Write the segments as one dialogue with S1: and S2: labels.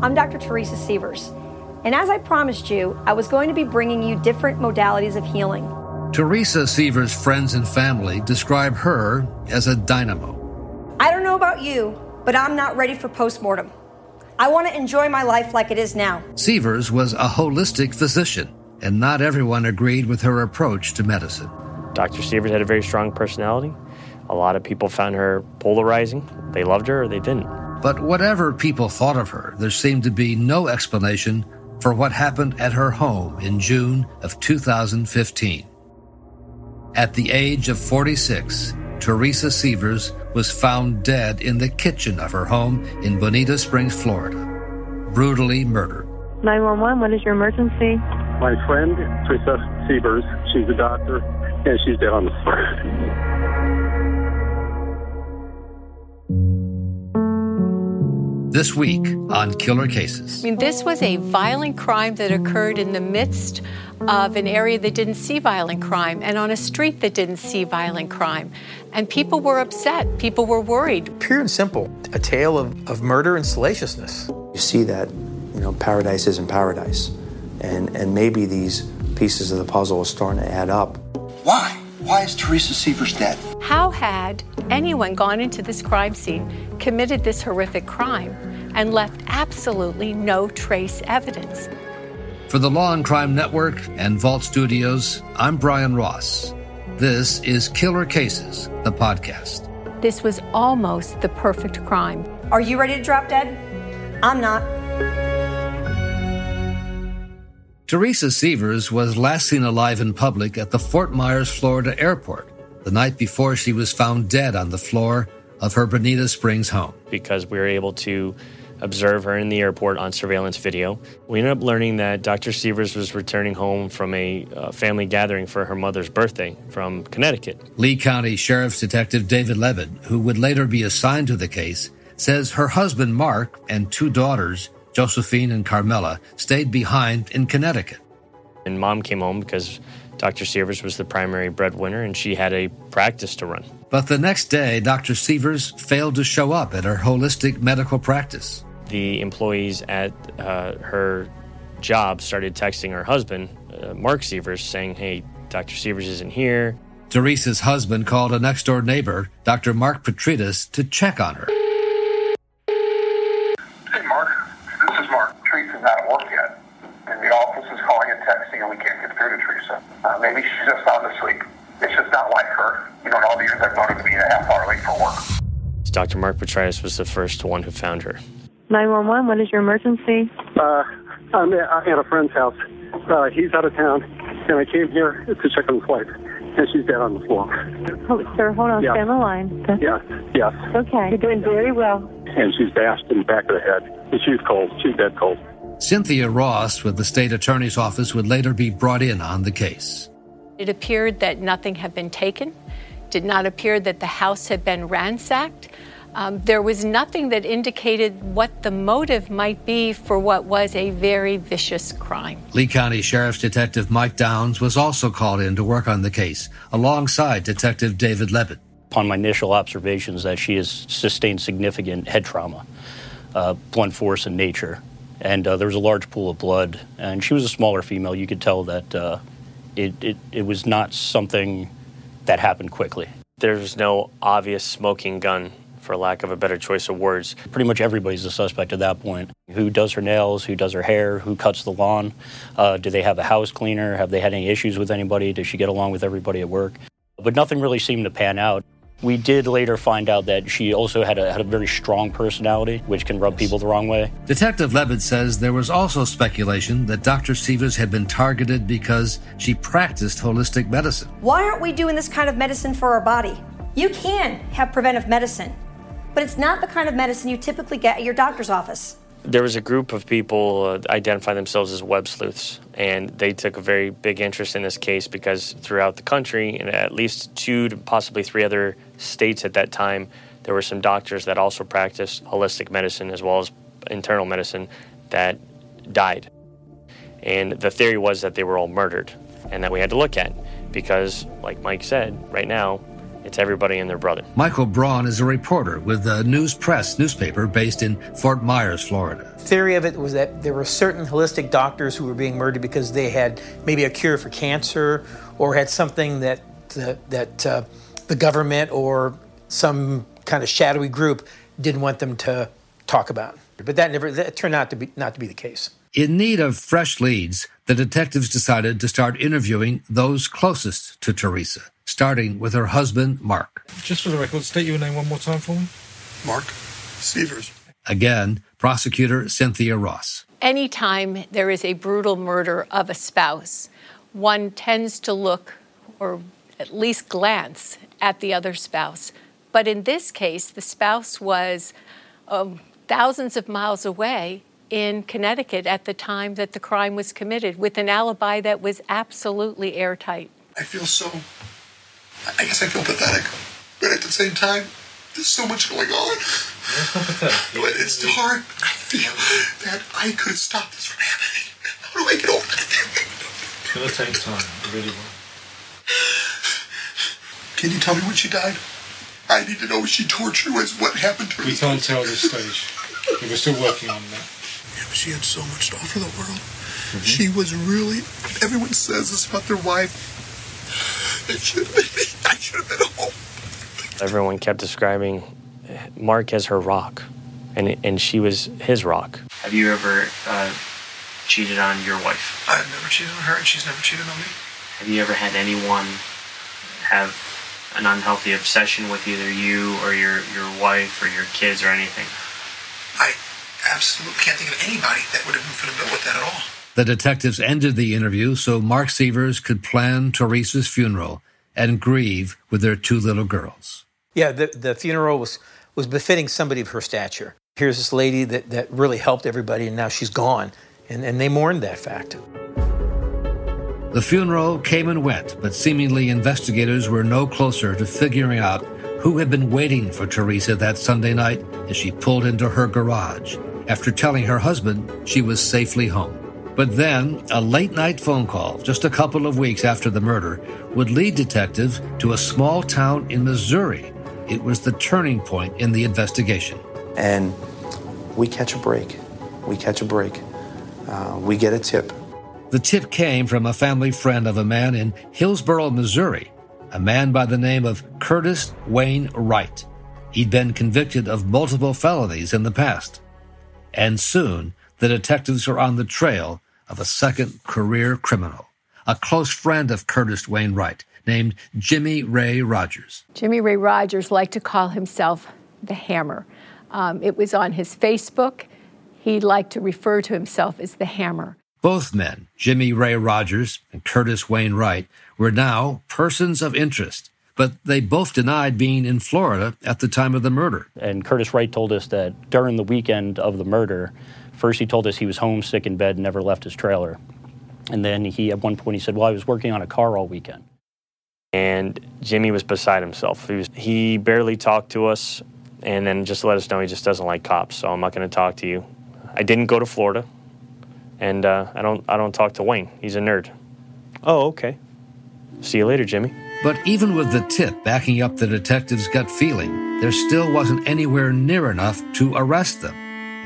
S1: I'm Dr. Teresa Sievers. And as I promised you, I was going to be bringing you different modalities of healing.
S2: Teresa Sievers' friends and family describe her as a dynamo.
S1: I don't know about you, but I'm not ready for postmortem. I want to enjoy my life like it is now.
S2: Sievers was a holistic physician, and not everyone agreed with her approach to medicine.
S3: Dr. Sievers had a very strong personality. A lot of people found her polarizing. They loved her or they didn't.
S2: But whatever people thought of her, there seemed to be no explanation for what happened at her home in June of 2015. At the age of 46, Teresa Sievers was found dead in the kitchen of her home in Bonita Springs, Florida, brutally murdered.
S4: 911, what is your emergency?
S5: My friend, Teresa Sievers, she's a doctor, and she's dead on the floor.
S2: This week on Killer Cases.
S6: I mean, this was a violent crime that occurred in the midst of an area that didn't see violent crime and on a street that didn't see violent crime. And people were upset. People were worried.
S7: Pure and simple, a tale of, of murder and salaciousness.
S8: You see that, you know, paradise isn't paradise. And, and maybe these pieces of the puzzle are starting to add up.
S9: Why? Why is Teresa Sievers dead?
S6: How had anyone gone into this crime scene, committed this horrific crime, and left absolutely no trace evidence?
S2: For the Law and Crime Network and Vault Studios, I'm Brian Ross. This is Killer Cases, the podcast.
S6: This was almost the perfect crime.
S1: Are you ready to drop dead? I'm not.
S2: Teresa Sievers was last seen alive in public at the Fort Myers, Florida airport the night before she was found dead on the floor of her Bonita Springs home.
S3: Because we were able to observe her in the airport on surveillance video. We ended up learning that Dr. Sievers was returning home from a uh, family gathering for her mother's birthday from Connecticut.
S2: Lee County Sheriff's Detective David Levitt, who would later be assigned to the case, says her husband Mark and two daughters, Josephine and Carmela, stayed behind in Connecticut.
S3: And mom came home because Dr. Sievers was the primary breadwinner and she had a practice to run.
S2: But the next day, Dr. Sievers failed to show up at her holistic medical practice.
S3: The employees at uh, her job started texting her husband, uh, Mark Sievers, saying, Hey, Dr. Sievers isn't here.
S2: Teresa's husband called a next door neighbor, Dr. Mark Petritas, to check on her.
S5: Hey, Mark. This is Mark. Teresa's not at work yet. And the office is calling and texting, and we can't get through to Teresa. Uh, maybe she's just sound asleep. It's just not like her. You know, in all the years I've known to be a half hour late for work.
S3: Dr. Mark Petritas was the first one who found her.
S4: 911, what is your emergency?
S5: Uh, I'm at a friend's house. Uh, he's out of town, and I came here to check on his wife, and she's dead on the floor.
S4: Oh, sir, hold on,
S5: Yeah.
S4: stay on the line. That's
S5: Yes, yes.
S4: okay. You're doing very well.
S5: And she's bashed in the back of the head. And she's cold. She's dead cold.
S2: Cynthia Ross with the state attorney's office would later be brought in on the case.
S6: It appeared that nothing had been taken, did not appear that the house had been ransacked. Um, there was nothing that indicated what the motive might be for what was a very vicious crime.
S2: Lee County Sheriff's Detective Mike Downs was also called in to work on the case alongside Detective David Levitt.
S10: Upon my initial observations, that she has sustained significant head trauma, uh, blunt force in nature, and uh, there was a large pool of blood. And she was a smaller female. You could tell that uh, it, it it was not something that happened quickly.
S3: There's no obvious smoking gun, for lack of a better choice of words.
S10: Pretty much everybody's a suspect at that point. Who does her nails? Who does her hair? Who cuts the lawn? Uh, do they have a house cleaner? Have they had any issues with anybody? Does she get along with everybody at work? But nothing really seemed to pan out. We did later find out that she also had a, had a very strong personality, which can rub people the wrong way.
S2: Detective Levitt says there was also speculation that Dr. Sievers had been targeted because she practiced holistic medicine.
S1: Why aren't we doing this kind of medicine for our body? You can have preventive medicine, but it's not the kind of medicine you typically get at your doctor's office.
S3: There was a group of people uh, identify themselves as web sleuths, and they took a very big interest in this case because throughout the country, and at least two to possibly three other states at that time, there were some doctors that also practiced holistic medicine as well as internal medicine that died. And the theory was that they were all murdered and that we had to look at because, like Mike said, right now, It's everybody and their brother.
S2: Michael Braun is a reporter with the News Press newspaper based in Fort Myers, Florida.
S7: Theory of it was that there were certain holistic doctors who were being murdered because they had maybe a cure for cancer or had something that uh, that uh, the government or some kind of shadowy group didn't want them to talk about. But that never that turned out to be not to be the case.
S2: In need of fresh leads, the detectives decided to start interviewing those closest to Teresa, starting with her husband, Mark.
S11: Just for the record, state your name one more time for me.
S9: Mark Sievers.
S2: Again, prosecutor Cynthia Ross.
S6: Anytime there is a brutal murder of a spouse, one tends to look or at least glance at the other spouse. But in this case, the spouse was um, thousands of miles away in Connecticut at the time that the crime was committed with an alibi that was absolutely airtight.
S9: I feel so. I guess I feel pathetic. But at the same time, there's so much going on.
S11: It's.
S9: But it's hard. I feel that I could stop this from happening. How do I get over that?
S11: It's going to take time. It really will.
S9: Can you tell me when she died? I need to know if she tortured was what happened to her.
S11: We can't tell this stage. We're still working on that.
S9: Yeah, but she had so much to offer the world. She was really. Everyone says this about their wife. It should have been me. I should have been home.
S3: Everyone kept describing Mark as her rock, and and she was his rock.
S12: Have you ever uh, cheated on your wife?
S9: I've never cheated on her, and she's never cheated on me.
S12: Have you ever had anyone have an unhealthy obsession with either you or your, your wife or your kids or anything?
S9: I absolutely can't think of anybody that would have been fit a bill with that at all.
S2: The detectives ended the interview so Mark Sievers could plan Teresa's funeral and grieve with their two little girls.
S7: Yeah, the, the funeral was, was befitting somebody of her stature. Here's this lady that, that really helped everybody, and now she's gone. And, and they mourned that fact.
S2: The funeral came and went, but seemingly investigators were no closer to figuring out who had been waiting for Teresa that Sunday night as she pulled into her garage after telling her husband she was safely home. But then, a late night phone call, just a couple of weeks after the murder, would lead detectives to a small town in Missouri. It was the turning point in the investigation.
S8: And we catch a break. We catch a break. Uh, we get a tip.
S2: The tip came from a family friend of a man in Hillsboro, Missouri, a man by the name of Curtis Wayne Wright. He'd been convicted of multiple felonies in the past. And soon, the detectives were on the trail of a second career criminal, a close friend of Curtis Wayne Wright named Jimmy Ray Rogers.
S6: Jimmy Ray Rogers liked to call himself the Hammer. Um, it was on his Facebook. He liked to refer to himself as the Hammer.
S2: Both men, Jimmy Ray Rogers and Curtis Wayne Wright, were now persons of interest, but they both denied being in Florida at the time of the murder.
S10: And Curtis Wright told us that during the weekend of the murder, first he told us he was homesick in bed and never left his trailer. And then he, at one point, he said, Well, I was working on a car all weekend.
S3: And Jimmy was beside himself. He, was, he barely talked to us, and then just let us know he just doesn't like cops, so I'm not going to talk to you. I didn't go to Florida and uh, I don't I don't talk to Wayne. He's a nerd. Oh, okay. See you later, Jimmy.
S2: But even with the tip backing up the detective's gut feeling, there still wasn't anywhere near enough to arrest them,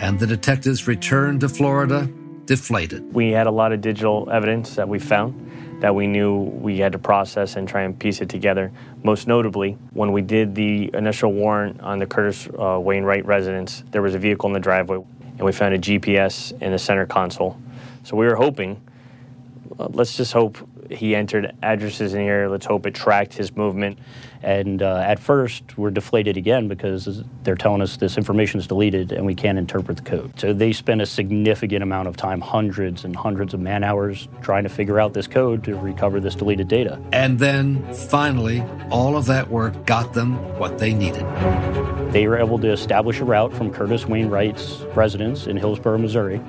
S2: and the detectives returned to Florida deflated.
S3: We had a lot of digital evidence that we found that we knew we had to process and try and piece it together. Most notably, when we did the initial warrant on the Curtis uh, Wayne Wright residence, there was a vehicle in the driveway and we found a GPS in the center console. So we were hoping, uh, let's just hope he entered addresses in here. Let's hope it tracked his movement.
S10: And uh, at first, we're deflated again because they're telling us this information is deleted and we can't interpret the code. So they spent a significant amount of time, hundreds and hundreds of man hours, trying to figure out this code to recover this deleted data.
S2: And then, finally, all of that work got them what they needed.
S10: They were able to establish a route from Curtis Wayne Wright's residence in Hillsboro, Missouri,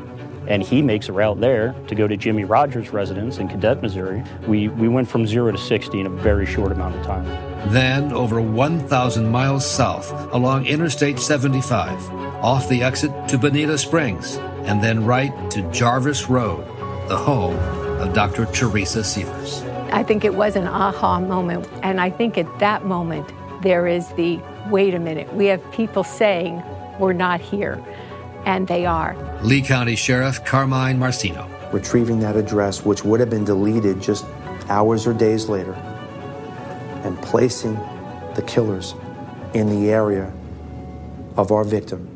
S10: and he makes a route there to go to Jimmy Rogers' residence in Cadet, Missouri. We, we went from zero to 60 in a very short amount of time.
S2: Then, over 1,000 miles south along Interstate 75, off the exit to Bonita Springs, and then right to Jarvis Road, the home of Dr. Teresa Sievers.
S6: I think it was an aha moment, and I think at that moment, there is the wait a minute, we have people saying we're not here, and they are.
S2: Lee County Sheriff Carmine Marceno.
S8: Retrieving that address, which would have been deleted just hours or days later, and placing the killers in the area of our victim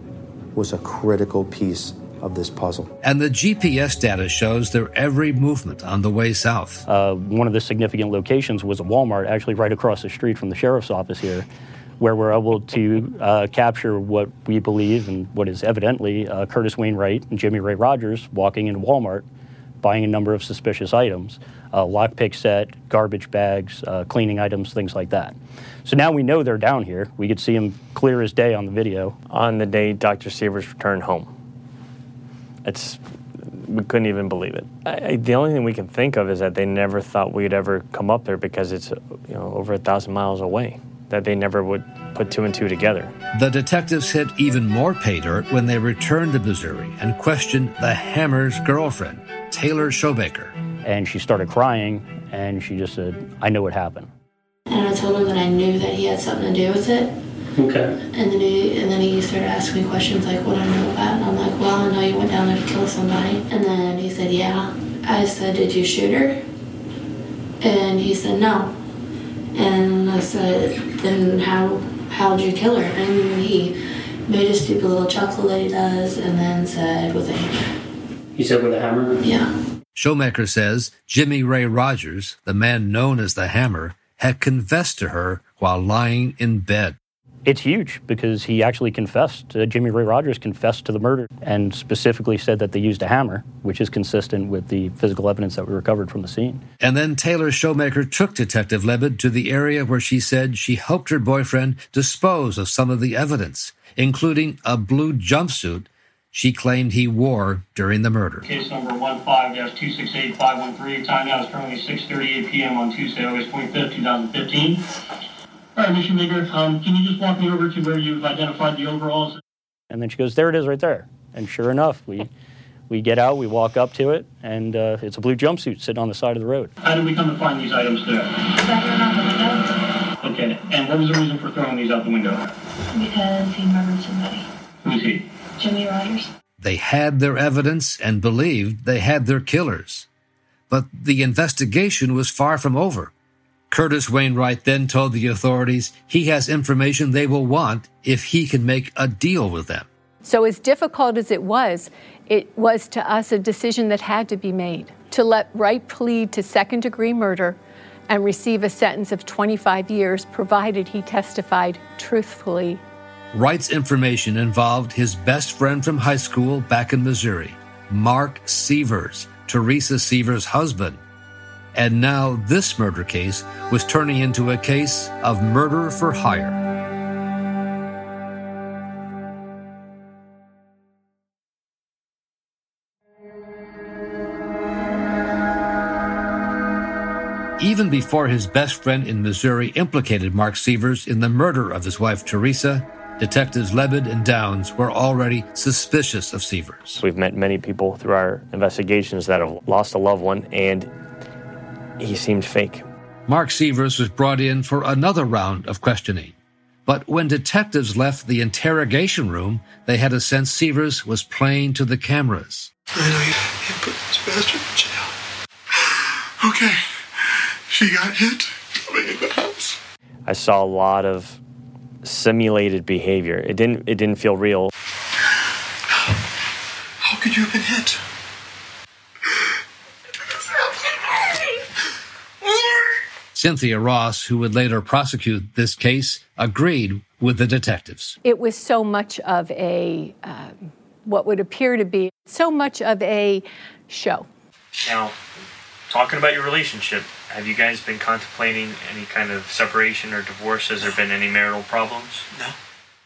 S8: was a critical piece of this puzzle.
S2: And the GPS data shows their every movement on the way south.
S10: Uh, one of the significant locations was a Walmart, actually right across the street from the sheriff's office here, where we're able to uh, capture what we believe and what is evidently uh, Curtis Wayne Wright and Jimmy Ray Rogers walking into Walmart, buying a number of suspicious items, uh, lockpick set, garbage bags, uh, cleaning items, things like that. So now we know they're down here. We could see them clear as day on the video.
S3: On the day Dr. Sievers returned home. It's we couldn't even believe it. I, the only thing we can think of is that they never thought we'd ever come up there because it's you know over a thousand miles away. That they never would put two and two together.
S2: The detectives hit even more pay dirt when they returned to Missouri and questioned the Hammer's girlfriend, Taylor Shoemaker.
S10: And she started crying, and she just said, "I know what happened."
S13: And I told him that I knew that he had something to do with it.
S10: Okay.
S13: And then he and then he started asking me questions like what I know about, and I'm like, well, I know you went down there to kill somebody. And then he said, yeah. I said, did you shoot her? And he said, no. And I said, then how how'd you kill her? And he made a stupid little chuckle that he does, and then said, with a hammer.
S10: He said with a hammer.
S13: Yeah.
S2: Shoemaker says Jimmy Ray Rogers, the man known as the Hammer, had confessed to her while lying in bed.
S10: It's huge because he actually confessed. Uh, Jimmy Ray Rogers confessed to the murder and specifically said that they used a hammer, which is consistent with the physical evidence that we recovered from the scene.
S2: And then Taylor Shoemaker took Detective Lebed to the area where she said she helped her boyfriend dispose of some of the evidence, including a blue jumpsuit she claimed he wore during the murder.
S14: Case number 15-268513. Time now is currently 6.38 p.m. on Tuesday, August 25th, 2015. All right, Mission Maker, um, can you just walk me over to where you've identified the overalls?
S10: And then she goes, "There it is, right there." And sure enough, we we get out, we walk up to it, and uh, it's a blue jumpsuit sitting on the side of the road.
S14: How did we come to find these items there? Okay, and what was the reason for throwing these out the window?
S13: Because he murdered somebody.
S14: Who's he?
S13: Jimmy Rogers.
S2: They had their evidence and believed they had their killers. But the investigation was far from over. Curtis Wayne Wright then told the authorities he has information they will want if he can make a deal with them.
S6: So, as difficult as it was, it was to us a decision that had to be made to let Wright plead to second degree murder and receive a sentence of 25 years, provided he testified truthfully.
S2: Wright's information involved his best friend from high school back in Missouri, Mark Sievers, Teresa Sievers' husband. And now this murder case was turning into a case of murder for hire. Even before his best friend in Missouri implicated Mark Sievers in the murder of his wife Teresa, detectives Lebed and Downs were already suspicious of Sievers.
S3: We've met many people through our investigations that have lost a loved one, and he seemed fake.
S2: Mark Sievers was brought in for another round of questioning. But when detectives left the interrogation room, they had a sense Sievers was playing to the cameras.
S9: I know you, you put this bastard in jail. Okay. She got hit coming in the house.
S3: I saw a lot of simulated behavior. It didn't it didn't feel real.
S9: How could you have been hit?
S2: Cynthia Ross, who would later prosecute this case, agreed with the detectives.
S6: It was so much of a, um, what would appear to be so much of a show.
S12: Now, talking about your relationship, have you guys been contemplating any kind of separation or divorce? Has there been any marital problems?
S9: No.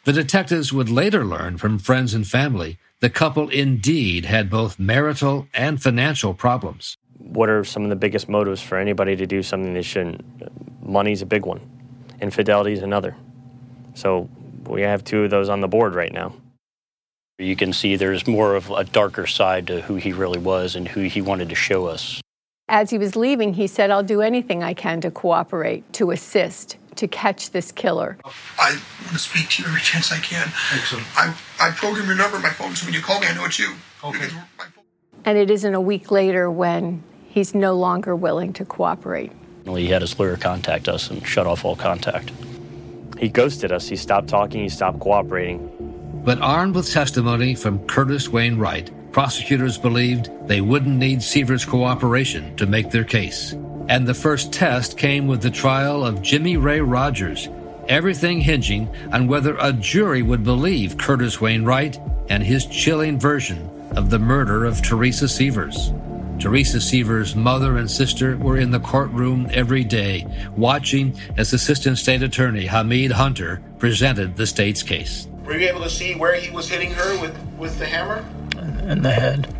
S2: The detectives would later learn from friends and family the couple indeed had both marital and financial problems.
S3: What are some of the biggest motives for anybody to do something they shouldn't? Money's a big one, infidelity is another. So we have two of those on the board right now.
S10: You can see there's more of a darker side to who he really was and who he wanted to show us.
S6: As he was leaving, he said, I'll do anything I can to cooperate, to assist. to catch this killer.
S9: I want to speak to you every chance I can. Excellent. I, I program your number on my phone so when you call me, I know it's you. Okay.
S6: And it isn't a week later when he's no longer willing to cooperate.
S10: He had his lawyer contact us and shut off all contact.
S3: He ghosted us. He stopped talking. He stopped cooperating.
S2: But armed with testimony from Curtis Wayne Wright, prosecutors believed they wouldn't need Sievers' cooperation to make their case. And the first test came with the trial of Jimmy Ray Rogers, everything hinging on whether a jury would believe Curtis Wayne Wright and his chilling version of the murder of Teresa Sievers. Teresa Sievers' mother and sister were in the courtroom every day, watching as Assistant State Attorney Hamid Hunter presented the state's case.
S15: Were you able to see where he was hitting her with, with the hammer?
S16: In the head.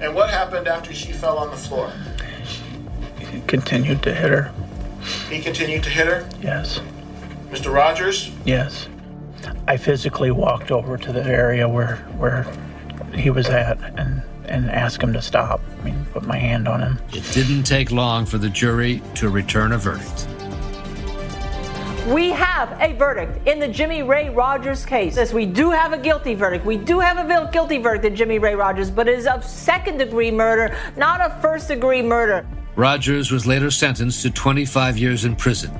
S15: And what happened after she fell on the floor?
S16: He continued to hit her.
S15: He continued to hit her?
S16: Yes.
S15: Mr. Rogers?
S16: Yes. I physically walked over to the area where where he was at and and ask him to stop. I mean, put my hand on him.
S2: It didn't take long for the jury to return a verdict.
S17: We have a verdict in the Jimmy Ray Rogers case. Yes, we do have a guilty verdict. We do have a guilty verdict in Jimmy Ray Rogers, but it is of second degree murder, not a first degree murder.
S2: Rogers was later sentenced to 25 years in prison.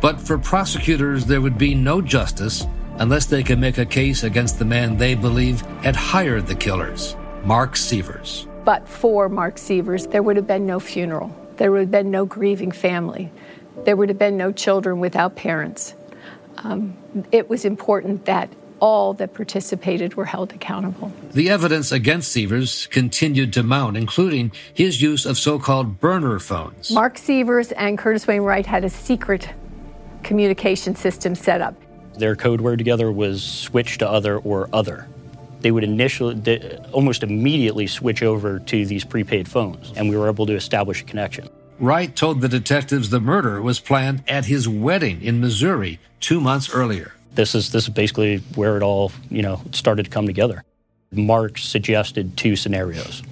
S2: But for prosecutors, there would be no justice unless they could make a case against the man they believe had hired the killers, Mark Sievers.
S6: But for Mark Sievers, there would have been no funeral. There would have been no grieving family. There would have been no children without parents. Um, it was important that all that participated were held accountable.
S2: The evidence against Sievers continued to mount, including his use of so called burner phones.
S6: Mark Sievers and Curtis Wayne Wright had a secret communication system set up.
S10: Their code word together was switch to other or other. They would initially, they almost immediately switch over to these prepaid phones, and we were able to establish a connection.
S2: Wright told the detectives the murder was planned at his wedding in Missouri two months earlier.
S10: This is this is basically where it all you know started to come together. Mark suggested two scenarios.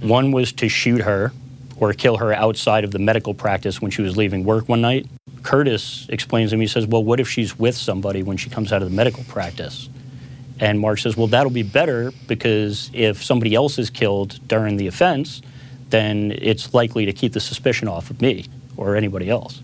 S10: One was to shoot her or kill her outside of the medical practice when she was leaving work one night. Curtis explains to me, he says, Well, what if she's with somebody when she comes out of the medical practice? And Mark says, Well, that'll be better because if somebody else is killed during the offense, then it's likely to keep the suspicion off of me or anybody else.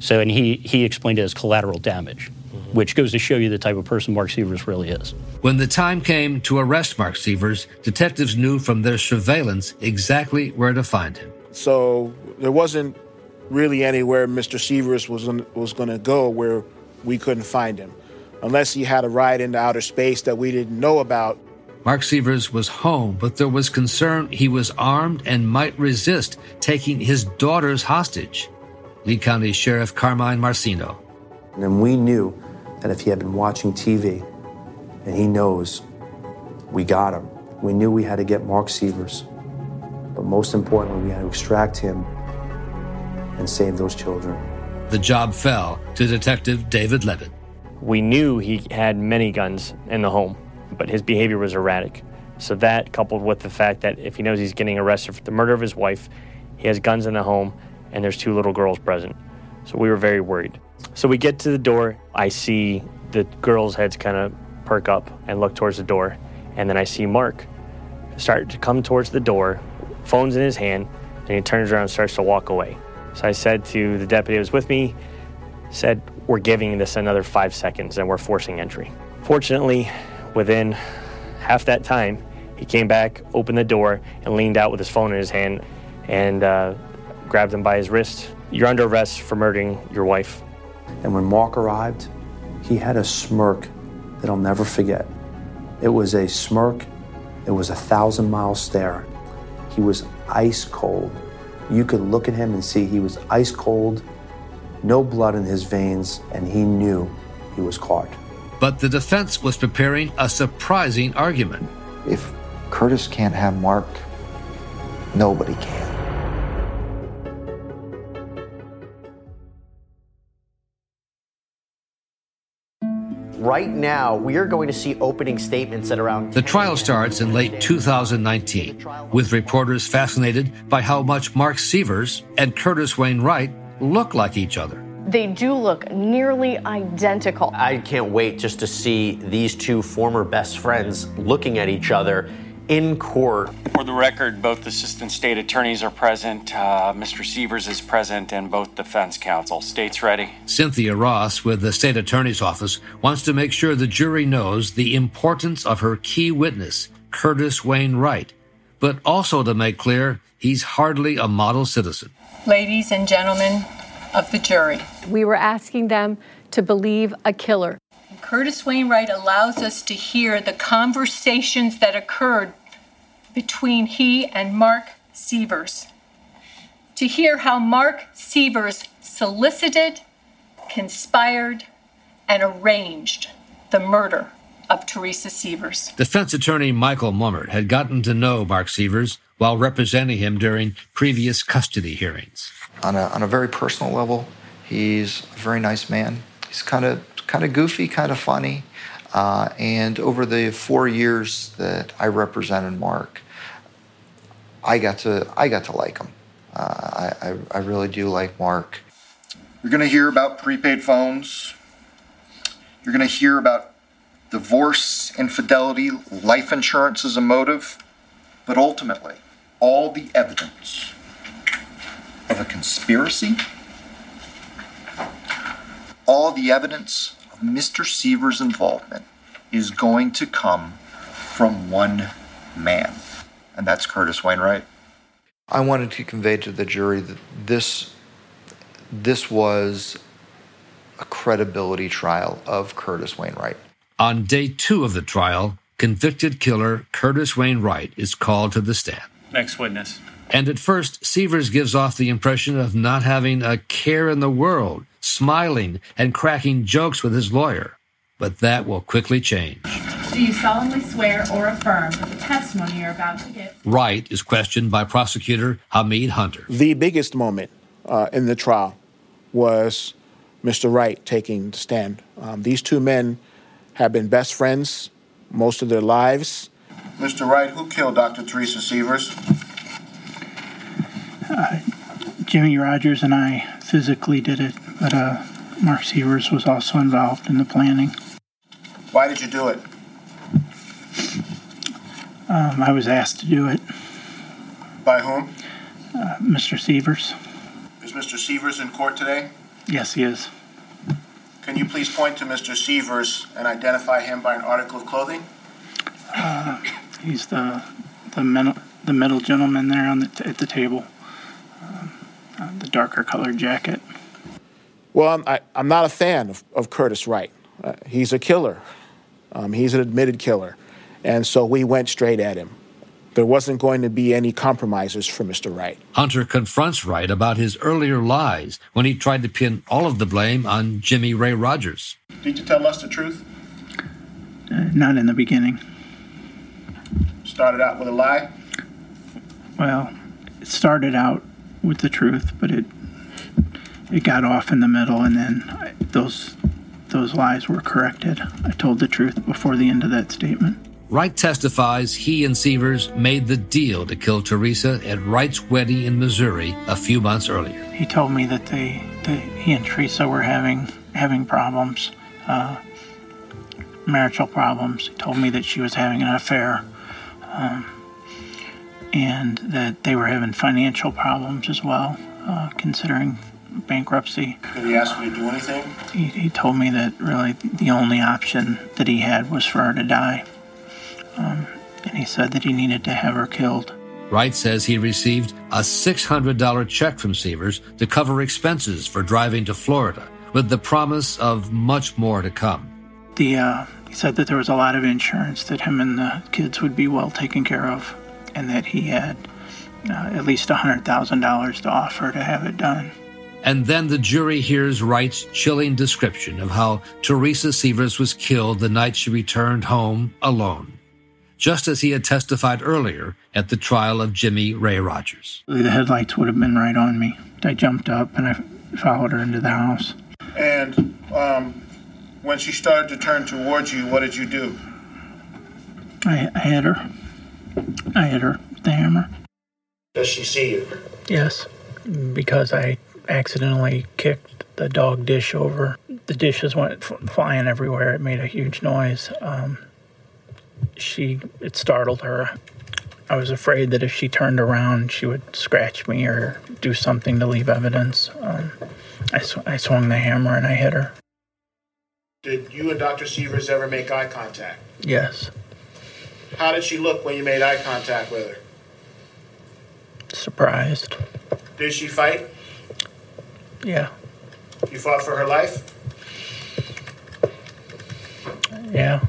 S10: So, and he, he explained it as collateral damage, mm-hmm. which goes to show you the type of person Mark Sievers really is.
S2: When the time came to arrest Mark Sievers, detectives knew from their surveillance exactly where to find him.
S15: So there wasn't really anywhere Mr. Sievers was, was going to go where we couldn't find him, unless he had a ride into outer space that we didn't know about
S2: Mark Sievers was home, but there was concern he was armed and might resist taking his daughters hostage. Lee County Sheriff Carmine Marceno.
S8: And we knew that if he had been watching TV and he knows we got him, we knew we had to get Mark Sievers. But most importantly, we had to extract him and save those children.
S2: The job fell to Detective David Levitt.
S3: We knew he had many guns in the home but his behavior was erratic. So that, coupled with the fact that if he knows he's getting arrested for the murder of his wife, he has guns in the home, and there's two little girls present. So we were very worried. So we get to the door. I see the girls' heads kind of perk up and look towards the door, and then I see Mark start to come towards the door, phone's in his hand, and he turns around and starts to walk away. So I said to the deputy who was with me, said, we're giving this another five seconds and we're forcing entry. Fortunately, Within half that time, he came back, opened the door, and leaned out with his phone in his hand and uh, grabbed him by his wrist. You're under arrest for murdering your wife.
S8: And when Mark arrived, he had a smirk that I'll never forget. It was a smirk, it was a thousand mile stare. He was ice cold. You could look at him and see he was ice cold, no blood in his veins, and he knew he was caught.
S2: But the defense was preparing a surprising argument.
S18: If Curtis can't have Mark, nobody can.
S19: Right now, we are going to see opening statements at around.
S2: The trial starts in late 2019, with reporters fascinated by how much Mark Sievers and Curtis Wayne Wright look like each other.
S20: They do look nearly identical.
S19: I can't wait just to see these two former best friends looking at each other in court.
S21: For the record, both assistant state attorneys are present. Uh, Mr. Sievers is present, and both defense counsel. State's ready.
S2: Cynthia Ross with the state attorney's office wants to make sure the jury knows the importance of her key witness, Curtis Wayne Wright, but also to make clear he's hardly a model citizen.
S6: Ladies and gentlemen of the jury, we were asking them to believe a killer. Curtis Wayne Wright allows us to hear the conversations that occurred between he and Mark Sievers. To hear how Mark Sievers solicited, conspired, and arranged the murder of Teresa Sievers.
S2: Defense attorney Michael Mummert had gotten to know Mark Sievers while representing him during previous custody hearings.
S18: On a, on a very personal level, he's a very nice man. He's kind of kind of goofy, kind of funny. Uh, and over the four years that I represented Mark, I got to I got to like him. Uh, I, I, I really do like Mark.
S22: You're going to hear about prepaid phones. You're going to hear about divorce, infidelity, life insurance as a motive. But ultimately, all the evidence of a conspiracy, all the evidence of Mr. Sievers' involvement is going to come from one man, and that's Curtis Wayne Wright.
S18: I wanted to convey to the jury that this this was a credibility trial of Curtis Wayne Wright.
S2: On day two of the trial, convicted killer Curtis Wayne Wright is called to the stand.
S12: Next witness.
S2: And at first, Sievers gives off the impression of not having a care in the world, smiling and cracking jokes with his lawyer. But that will quickly change.
S23: Do you solemnly swear or affirm that the testimony you're about to give
S2: Wright is questioned by prosecutor Hamid Hunter.
S15: The biggest moment uh, in the trial was Mr. Wright taking the stand. Um, these two men have been best friends most of their lives.
S22: Mr. Wright, who killed Dr. Teresa Sievers?
S16: Uh, Jimmy Rogers and I physically did it, but uh, Mark Sievers was also involved in the planning.
S22: Why did you do it?
S16: Um, I was asked to do it.
S22: By whom?
S16: Uh, Mr. Sievers.
S22: Is Mr. Sievers in court today?
S16: Yes, he is.
S22: Can you please point to Mr. Sievers and identify him by an article of clothing?
S16: Uh, he's the the middle the middle gentleman there on the t- at the table. Um, uh, the darker colored jacket.
S15: Well, I'm, I, I'm not a fan of, of Curtis Wright. Uh, he's a killer. Um, he's an admitted killer. And so we went straight at him. There wasn't going to be any compromises for Mr. Wright.
S2: Hunter confronts Wright about his earlier lies when he tried to pin all of the blame on Jimmy Ray Rogers.
S22: Did you tell us the truth?
S16: Uh, not in the beginning.
S22: Started out with a lie?
S16: Well, it started out with the truth, but it it got off in the middle, and then I, those those lies were corrected. I told the truth before the end of that statement.
S2: Wright testifies he and Sievers made the deal to kill Teresa at Wright's wedding in Missouri a few months earlier.
S16: He told me that they, they he and Teresa were having having problems, uh, marital problems. He told me that she was having an affair, um, and that they were having financial problems as well, uh, considering bankruptcy.
S22: Did he ask you to do anything?
S16: He, he told me that really the only option that he had was for her to die. Um, and he said that he needed to have her killed.
S2: Wright says he received a $600 check from Sievers to cover expenses for driving to Florida, with the promise of much more to come.
S16: The uh, he said that there was a lot of insurance that him and the kids would be well taken care of, and that he had uh, at least $100,000 to offer to have it done.
S2: And then the jury hears Wright's chilling description of how Teresa Sievers was killed the night she returned home alone, just as he had testified earlier at the trial of Jimmy Ray Rogers.
S16: The headlights would have been right on me. I jumped up and I followed her into the house.
S22: And um, when she started to turn towards you, what did you do?
S16: I, I hit her. I hit her with the hammer.
S22: Does she see you?
S16: Yes, because I accidentally kicked the dog dish over. The dishes went flying everywhere. It made a huge noise. Um, she, it startled her. I was afraid that if she turned around, she would scratch me or do something to leave evidence. Um, I, sw- I swung the hammer and I hit her.
S15: Did you and Dr. Sievers ever make eye contact?
S16: Yes,
S15: How did she look when you made eye contact with her?
S16: surprised.
S15: Did she fight?
S16: Yeah,
S15: You fought for her life?
S16: yeah.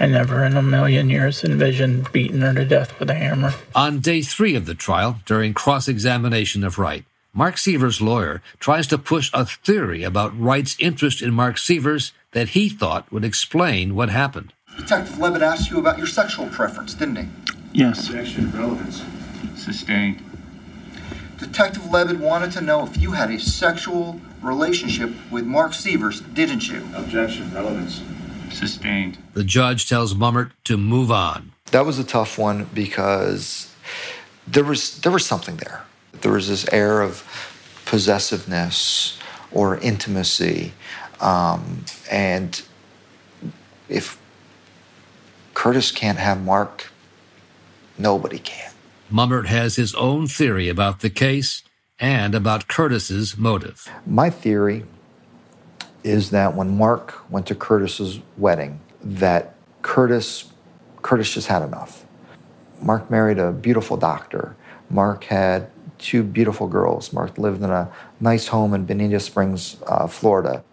S16: I never in a million years envisioned beating her to death with a hammer.
S2: On day three of the trial, during cross examination of Wright, Mark Sievers' lawyer tries to push a theory about Wright's interest in Mark Sievers that he thought would explain what happened.
S22: Detective Levitt asked you about your sexual preference, didn't he?
S16: Yes.
S22: Objection, relevance.
S21: Sustained.
S22: Detective Levitt wanted to know if you had a sexual relationship with Mark Sievers, didn't you? Objection, relevance.
S21: Sustained.
S2: The judge tells Mummert to move on.
S18: That was a tough one because there was there was something there. There was this air of possessiveness or intimacy, um, and if Curtis can't have Mark, nobody can.
S2: Mummert has his own theory about the case and about Curtis's motive.
S18: My theory is that when Mark went to Curtis's wedding, that Curtis Curtis just had enough. Mark married a beautiful doctor. Mark had two beautiful girls. Mark lived in a nice home in Bonita Springs, uh, Florida.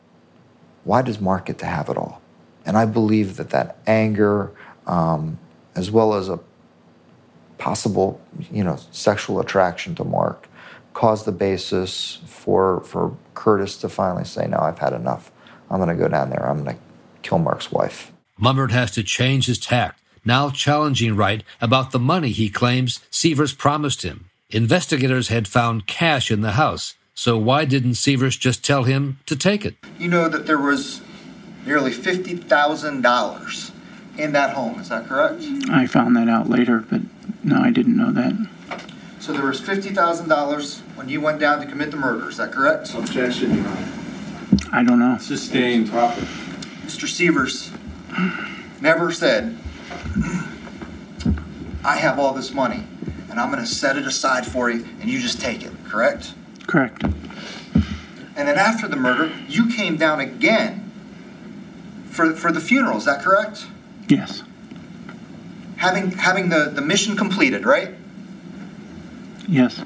S18: Why does Mark get to have it all? And I believe that that anger, um, as well as a possible, you know, sexual attraction to Mark, caused the basis for for Curtis to finally say, "No, I've had enough. I'm going to go down there. I'm going to kill Mark's wife."
S2: Mummert has to change his tact, now challenging Wright about the money he claims Sievers promised him. Investigators had found cash in the house, so why didn't Sievers just tell him to take it?
S22: You know that there was nearly $50,000 in that home, is that correct?
S16: I found that out later, but no, I didn't know that.
S22: So there was $50,000 when you went down to commit the murder, is that correct? Objection, Your Honor.
S16: I don't know.
S22: Sustained. Proper. Mr. Sievers never said, I have all this money and I'm going to set it aside for you and you just take it, correct?
S16: Correct.
S22: And then after the murder, you came down again for, for the funeral, is that correct?
S16: Yes.
S22: Having, having the, the mission completed, right?
S16: Yes.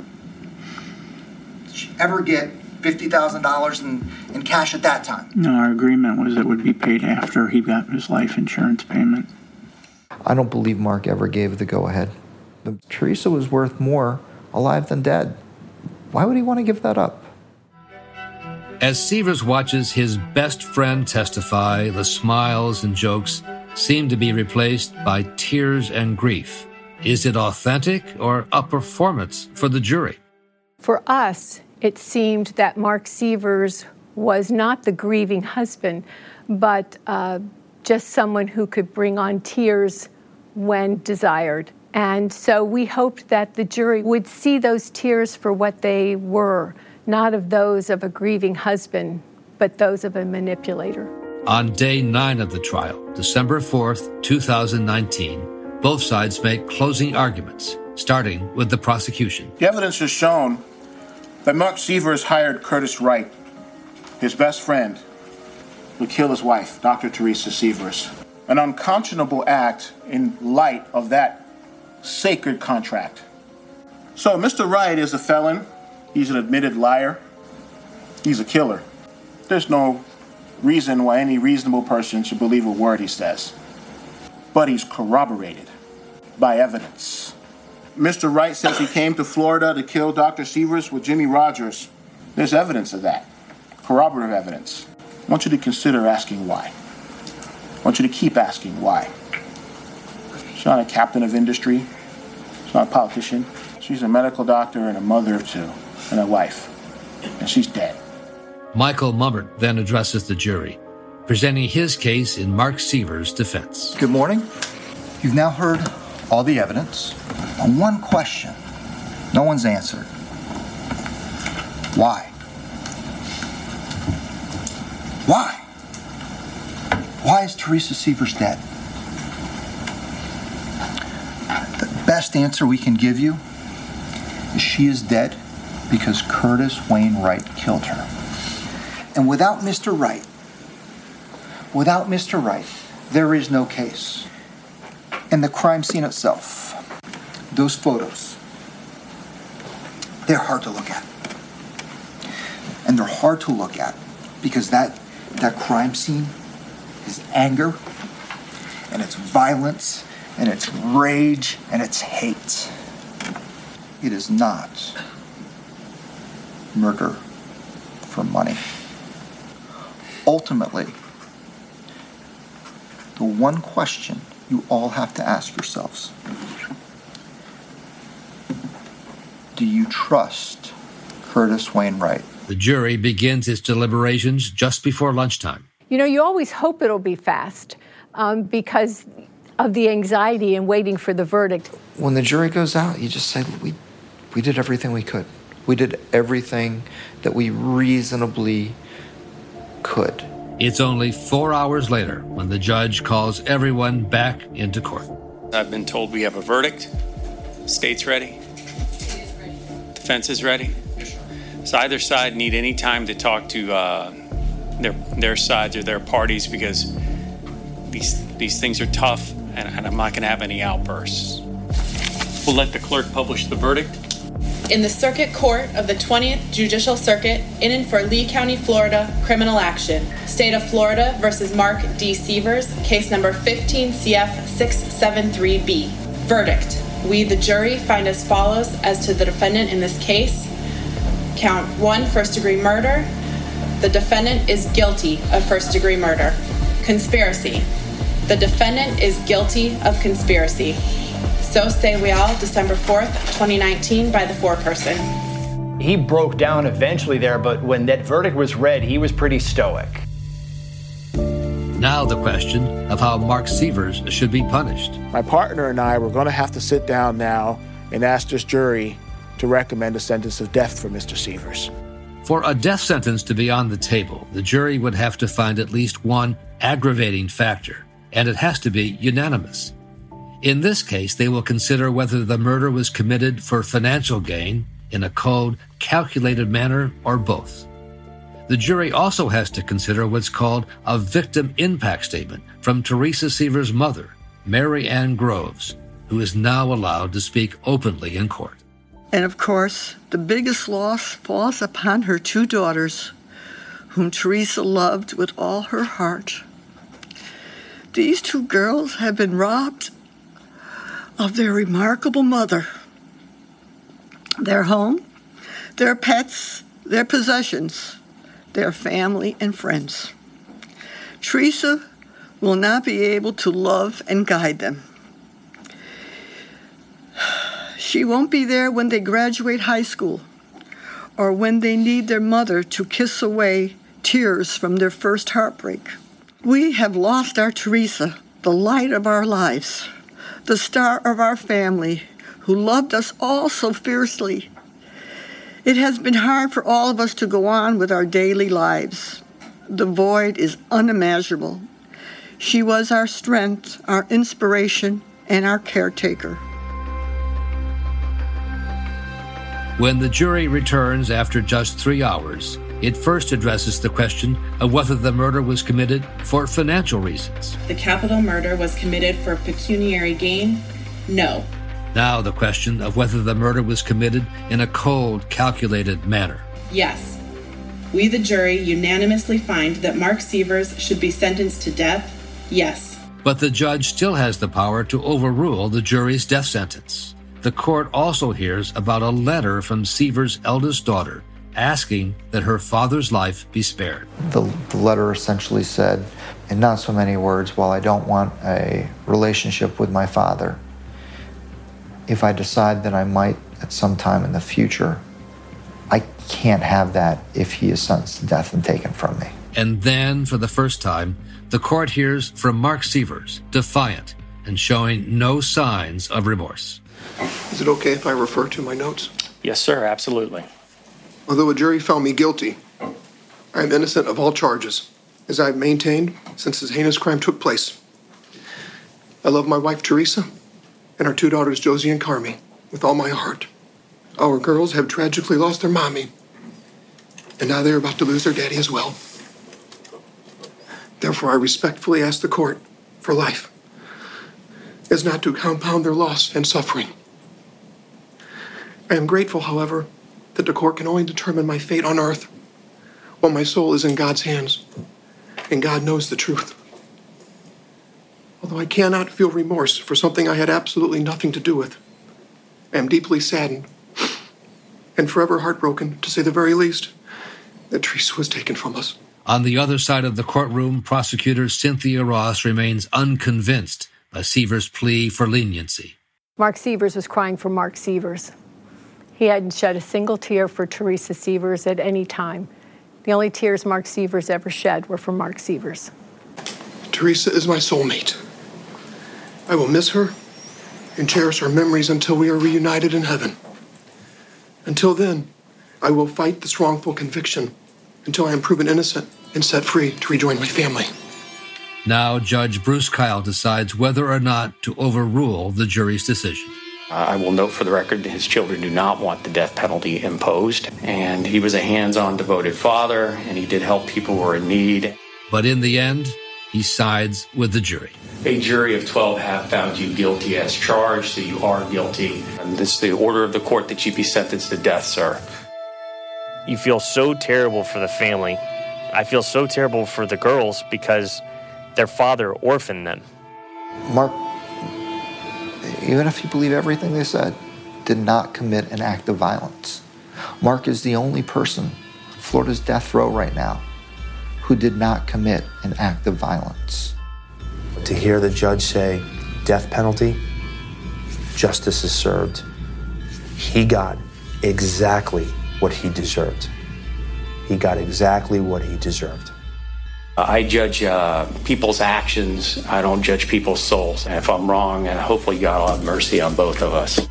S22: Did you ever get $50,000 in, in cash at that time?
S16: No, our agreement was it would be paid after he got his life insurance payment.
S18: I don't believe Mark ever gave the go ahead. Teresa was worth more alive than dead. Why would he want to give that up?
S2: As Sievers watches his best friend testify, the smiles and jokes seem to be replaced by tears and grief. Is it authentic or a performance for the jury?
S6: For us, it seemed that Mark Sievers was not the grieving husband, but uh, just someone who could bring on tears when desired. And so we hoped that the jury would see those tears for what they were, not of those of a grieving husband, but those of a manipulator.
S2: On day nine of the trial, December 4th, 2019, both sides make closing arguments, starting with the prosecution.
S15: The evidence has shown that Mark Sievers hired Curtis Wright, his best friend, to kill his wife, Dr. Teresa Sievers. An unconscionable act in light of that sacred contract. So, Mr. Wright is a felon. He's an admitted liar. He's a killer. There's no reason why any reasonable person should believe a word he says. But he's corroborated by evidence. Mr. Wright says he came to Florida to kill Dr. Sievers with Jimmy Rogers. There's evidence of that, corroborative evidence. I want you to consider asking why. I want you to keep asking why. She's not a captain of industry. She's not a politician. She's a medical doctor and a mother of two and a wife. And she's dead.
S2: Michael Mummert then addresses the jury, presenting his case in Mark Sievers' defense.
S22: Good morning. You've now heard all the evidence. On one question, no one's answered. Why? Why? Why is Teresa Sievers dead? The best answer we can give you is she is dead because Curtis Wayne Wright killed her. And without Mr. Wright, without Mr. Wright, there is no case. And the crime scene itself, those photos, they're hard to look at. And they're hard to look at because that, that crime scene is anger and it's violence and it's rage and it's hate. It is not murder for money. Ultimately, the one question you all have to ask yourselves do you trust Curtis Wayne Wright?
S2: The jury begins its deliberations just before lunchtime.
S6: You know, you always hope it'll be fast um, because of the anxiety and waiting for the verdict.
S18: When the jury goes out, you just say, we, we did everything we could. We did everything that we reasonably could.
S2: It's only four hours later when the judge calls everyone back into court.
S21: I've been told we have a verdict. State's ready. Defense is ready. So either side need any time to talk to uh, their their sides or their parties because these these things are tough, and, and I'm not going to have any outbursts. We'll let the clerk publish the verdict.
S23: In the Circuit Court of the 20th Judicial Circuit, in and for Lee County, Florida, criminal action. State of Florida versus Mark D. Sievers, case number 15 CF 673B. Verdict. We, the jury, find as follows as to the defendant in this case. Count one, first degree murder. The defendant is guilty of first degree murder. Conspiracy. The defendant is guilty of conspiracy. So say we all, December 4th, 2019, by the foreperson.
S24: He broke down eventually there, but when that verdict was read, he was pretty stoic.
S2: Now, the question of how Mark Sievers should be punished.
S15: My partner and I were going to have to sit down now and ask this jury to recommend a sentence of death for Mr. Sievers.
S2: For a death sentence to be on the table, the jury would have to find at least one aggravating factor, and it has to be unanimous. In this case, they will consider whether the murder was committed for financial gain in a cold, calculated manner or both. The jury also has to consider what's called a victim impact statement from Teresa Sievers' mother, Mary Ann Groves, who is now allowed to speak openly in court.
S25: And of course, the biggest loss falls upon her two daughters, whom Teresa loved with all her heart. These two girls have been robbed of their remarkable mother, their home, their pets, their possessions, their family and friends. Teresa will not be able to love and guide them. She won't be there when they graduate high school or when they need their mother to kiss away tears from their first heartbreak. We have lost our Teresa, the light of our lives, the star of our family, who loved us all so fiercely. It has been hard for all of us to go on with our daily lives. The void is unimaginable. She was our strength, our inspiration, and our caretaker.
S2: When the jury returns after just three hours, it first addresses the question of whether the murder was committed for financial reasons.
S23: The capital murder was committed for pecuniary gain? No.
S2: Now, the question of whether the murder was committed in a cold, calculated manner.
S23: Yes. We, the jury, unanimously find that Mark Sievers should be sentenced to death? Yes.
S2: But the judge still has the power to overrule the jury's death sentence. The court also hears about a letter from Sievers' eldest daughter asking that her father's life be spared.
S18: The, the letter essentially said, in not so many words, while I don't want a relationship with my father, if I decide that I might at some time in the future, I can't have that if he is sentenced to death and taken from me.
S2: And then, for the first time, the court hears from Mark Sievers, defiant and showing no signs of remorse.
S9: Is it okay if I refer to my notes?
S21: Yes, sir, absolutely.
S9: Although a jury found me guilty, I am innocent of all charges. as I've maintained since this heinous crime took place. I love my wife Teresa and our two daughters Josie and Carmi with all my heart. Our girls have tragically lost their mommy, and now they're about to lose their daddy as well. Therefore, I respectfully ask the court for life, as not to compound their loss and suffering. I am grateful, however, that the court can only determine my fate on earth while my soul is in God's hands, and God knows the truth. Although I cannot feel remorse for something I had absolutely nothing to do with, I am deeply saddened and forever heartbroken, to say the very least, that Teresa was taken from us.
S2: On the other side of the courtroom, prosecutor Cynthia Ross remains unconvinced by Sievers' plea for leniency.
S6: Mark Sievers was crying for Mark Sievers. He hadn't shed a single tear for Teresa Sievers at any time. The only tears Mark Sievers ever shed were for Mark Sievers.
S9: Teresa is my soulmate. I will miss her and cherish her memories until we are reunited in heaven. Until then, I will fight this wrongful conviction until I am proven innocent and set free to rejoin my family.
S2: Now, Judge Bruce Kyle decides whether or not to overrule the jury's decision.
S26: Uh, I will note for the record that his children do not want the death penalty imposed. And he was a hands on, devoted father, and he did help people who were in need.
S2: But in the end, he sides with the jury.
S26: A jury of 12 have found you guilty as charged, so you are guilty. And this is the order of the court that you be sentenced to death, sir.
S3: You feel so terrible for the family. I feel so terrible for the girls because their father orphaned them.
S18: Mark, even if you believe everything they said, did not commit an act of violence. Mark is the only person, Florida's death row right now, who did not commit an act of violence.
S8: To hear the judge say, death penalty, justice is served, he got exactly what he deserved. He got exactly what he deserved.
S26: I judge uh, people's actions. I don't judge people's souls. And if I'm wrong, uh, hopefully God will have mercy on both of us.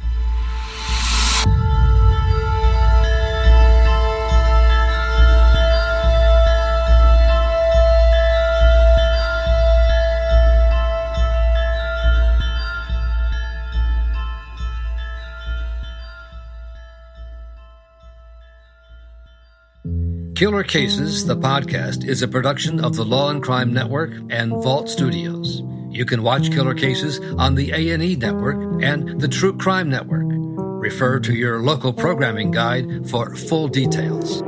S2: Killer Cases, the podcast, is a production of the Law and Crime Network and Vault Studios. You can watch Killer Cases on the A&E Network and the True Crime Network. Refer to your local programming guide for full details.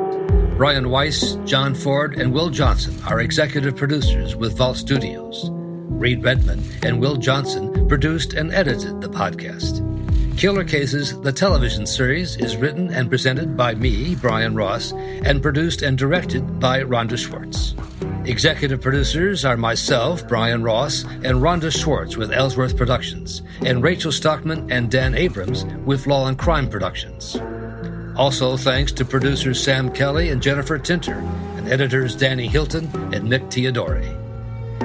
S2: Brian Weiss, John Ford, and Will Johnson are executive producers with Vault Studios. Reed Redman and Will Johnson produced and edited the podcast. Killer Cases, the television series, is written and presented by me, Brian Ross, and produced and directed by Rhonda Schwartz. Executive producers are myself, Brian Ross, and Rhonda Schwartz with Ellsworth Productions, and Rachel Stockman and Dan Abrams with Law and Crime Productions. Also, thanks to producers Sam Kelly and Jennifer Tinter, and editors Danny Hilton and Nick Teodori.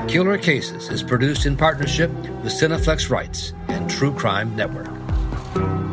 S2: Killer Cases is produced in partnership with Cineflix Rights and True Crime Network. Thank you.